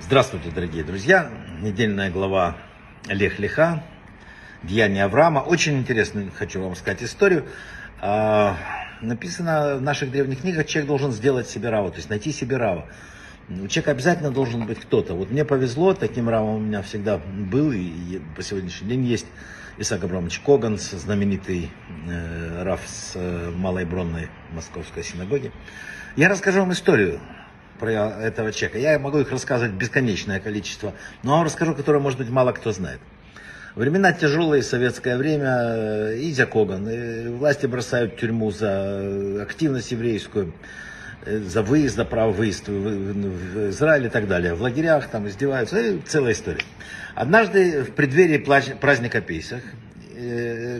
Здравствуйте, дорогие друзья. Недельная глава Лех Леха, Деяния Авраама. Очень интересную хочу вам сказать историю. А, написано в наших древних книгах, человек должен сделать себе раву, то есть найти себе рава. У человека обязательно должен быть кто-то. Вот мне повезло, таким равом у меня всегда был и по сегодняшний день есть Исаак Абрамович Коганс, знаменитый э, рав с э, Малой Бронной Московской синагоги. Я расскажу вам историю про этого человека. Я могу их рассказывать бесконечное количество, но вам расскажу, которое, может быть, мало кто знает. Времена тяжелые, советское время, э, Изя Коган, э, власти бросают тюрьму за активность еврейскую, э, за выезд, за право выезд в Израиль и так далее. В лагерях там издеваются, и целая история. Однажды в преддверии праздника Пейсах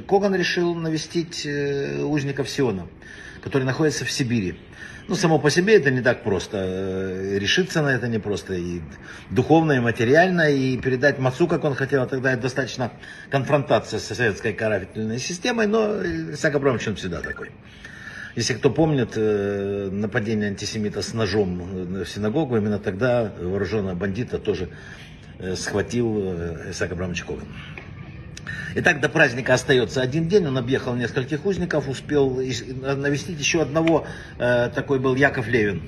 Коган решил навестить узников Сиона, который находится в Сибири. Ну, само по себе это не так просто. Э, решиться на это не просто. И духовно, и материально, и передать Мацу, как он хотел, тогда это достаточно конфронтация со советской карательной системой, но Исаак Абрамович он всегда такой. Если кто помнит э, нападение антисемита с ножом в синагогу, именно тогда вооруженного бандита тоже э, схватил Исаак Абрамович Коган. Итак, до праздника остается один день, он объехал нескольких узников, успел навестить еще одного, э, такой был Яков Левин.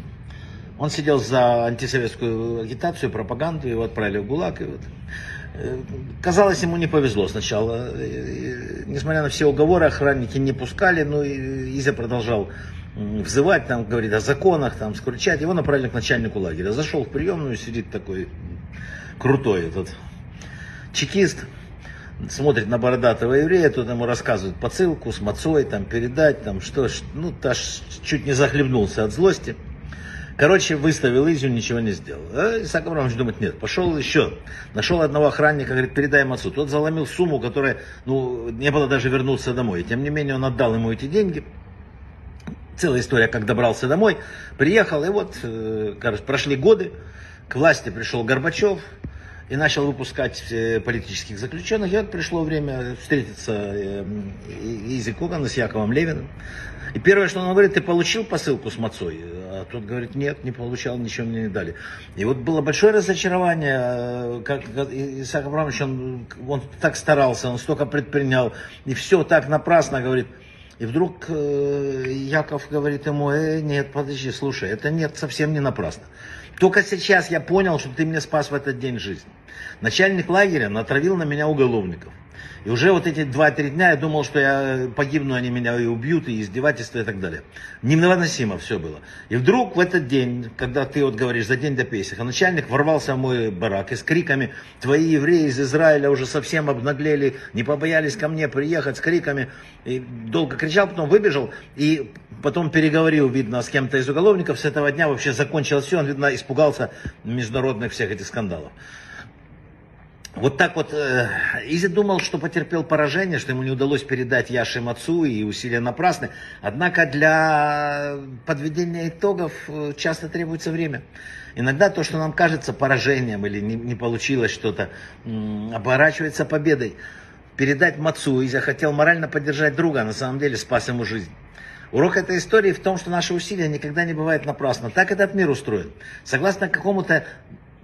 Он сидел за антисоветскую агитацию, пропаганду, его отправили в ГУЛАГ. И вот. Э, казалось, ему не повезло сначала. Несмотря на все уговоры, охранники не пускали, но Изя продолжал взывать, там, говорит о законах, там, скручать. Его направили к начальнику лагеря. Зашел в приемную, сидит такой крутой этот чекист смотрит на бородатого еврея, тут ему рассказывают посылку с мацой, там передать, там что, ну, аж чуть не захлебнулся от злости. Короче, выставил Изю, ничего не сделал. А Исаак Абрамович думает, нет, пошел еще. Нашел одного охранника, говорит, передай отцу. Тот заломил сумму, которая, ну, не было даже вернуться домой. И, тем не менее, он отдал ему эти деньги. Целая история, как добрался домой. Приехал, и вот, э, короче, прошли годы. К власти пришел Горбачев, и начал выпускать э, политических заключенных. И вот пришло время встретиться э, Изи Когана с Яковом Левиным. И первое, что он говорит, ты получил посылку с мацой? А тот говорит, нет, не получал, ничего мне не дали. И вот было большое разочарование, э, как, как Исаак Абрамович, он, он так старался, он столько предпринял, и все так напрасно, говорит. И вдруг э, Яков говорит ему, э, нет, подожди, слушай, это нет, совсем не напрасно. Только сейчас я понял, что ты мне спас в этот день жизнь. Начальник лагеря натравил на меня уголовников. И уже вот эти 2-3 дня я думал, что я погибну, они меня и убьют, и издевательства и так далее. Невыносимо все было. И вдруг в этот день, когда ты вот говоришь за день до Песиха, начальник ворвался в мой барак и с криками, твои евреи из Израиля уже совсем обнаглели, не побоялись ко мне приехать с криками. И долго кричал, потом выбежал, и потом переговорил, видно, с кем-то из уголовников. С этого дня вообще закончилось все, он, видно, испугался международных всех этих скандалов. Вот так вот э, Изи думал, что потерпел поражение, что ему не удалось передать Яшем отцу и усилия напрасны. Однако для подведения итогов э, часто требуется время. Иногда то, что нам кажется поражением или не, не получилось что-то, оборачивается победой. Передать Мацу Изя хотел морально поддержать друга, а на самом деле спас ему жизнь. Урок этой истории в том, что наши усилия никогда не бывают напрасно. Так этот мир устроен. Согласно какому-то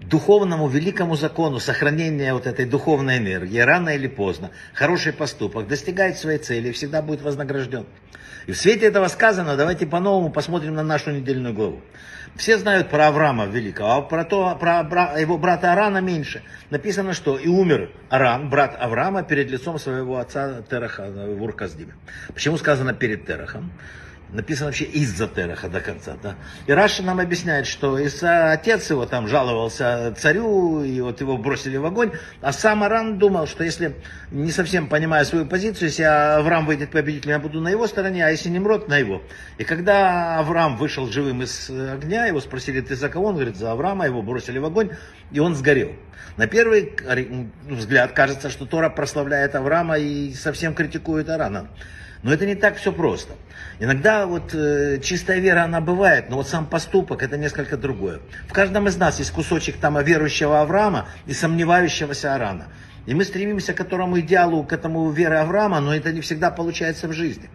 духовному великому закону сохранения вот этой духовной энергии, рано или поздно, хороший поступок достигает своей цели и всегда будет вознагражден. И в свете этого сказано, давайте по-новому посмотрим на нашу недельную главу. Все знают про Авраама Великого, а про, то, про его брата Арана меньше. Написано, что и умер Аран, брат Авраама, перед лицом своего отца Тераха в Урказдиме. Почему сказано перед Терахом? Написано вообще из-за Тераха до конца. Да? И Раша нам объясняет, что из-за отец его там жаловался царю, и вот его бросили в огонь, а сам Аран думал, что если, не совсем понимая свою позицию, если Авраам выйдет победителем, я буду на его стороне, а если Немрод, на его. И когда Авраам вышел живым из огня, его спросили, ты за кого? Он говорит, за Авраама, его бросили в огонь, и он сгорел. На первый взгляд кажется, что Тора прославляет Авраама и совсем критикует Арана. Но это не так все просто. Иногда вот э, чистая вера, она бывает, но вот сам поступок это несколько другое. В каждом из нас есть кусочек там верующего Авраама и сомневающегося Арана. И мы стремимся к которому идеалу, к этому веры Авраама, но это не всегда получается в жизни.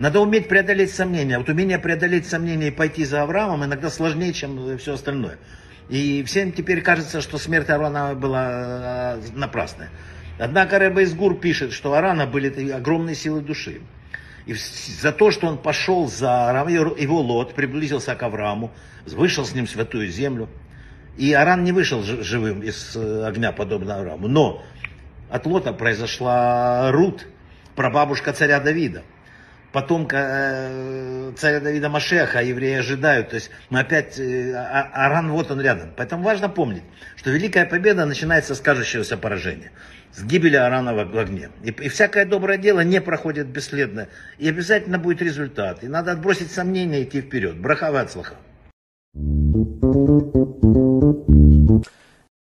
Надо уметь преодолеть сомнения. Вот умение преодолеть сомнения и пойти за Авраамом иногда сложнее, чем все остальное. И всем теперь кажется, что смерть Арана была э, напрасная. Однако Рэбе Изгур пишет, что Арана были огромные силы души. И за то, что он пошел за Авраам, его лот приблизился к Аврааму, вышел с ним в святую землю. И Аран не вышел живым из э, огня, подобно Аврааму. Но от лота произошла Рут, прабабушка царя Давида потомка э, царя Давида Машеха, а евреи ожидают. То есть мы опять, э, а, Аран вот он рядом. Поэтому важно помнить, что великая победа начинается с кажущегося поражения, с гибели Арана в огне. И, и всякое доброе дело не проходит бесследно. И обязательно будет результат. И надо отбросить сомнения и идти вперед. Брахава от слаха.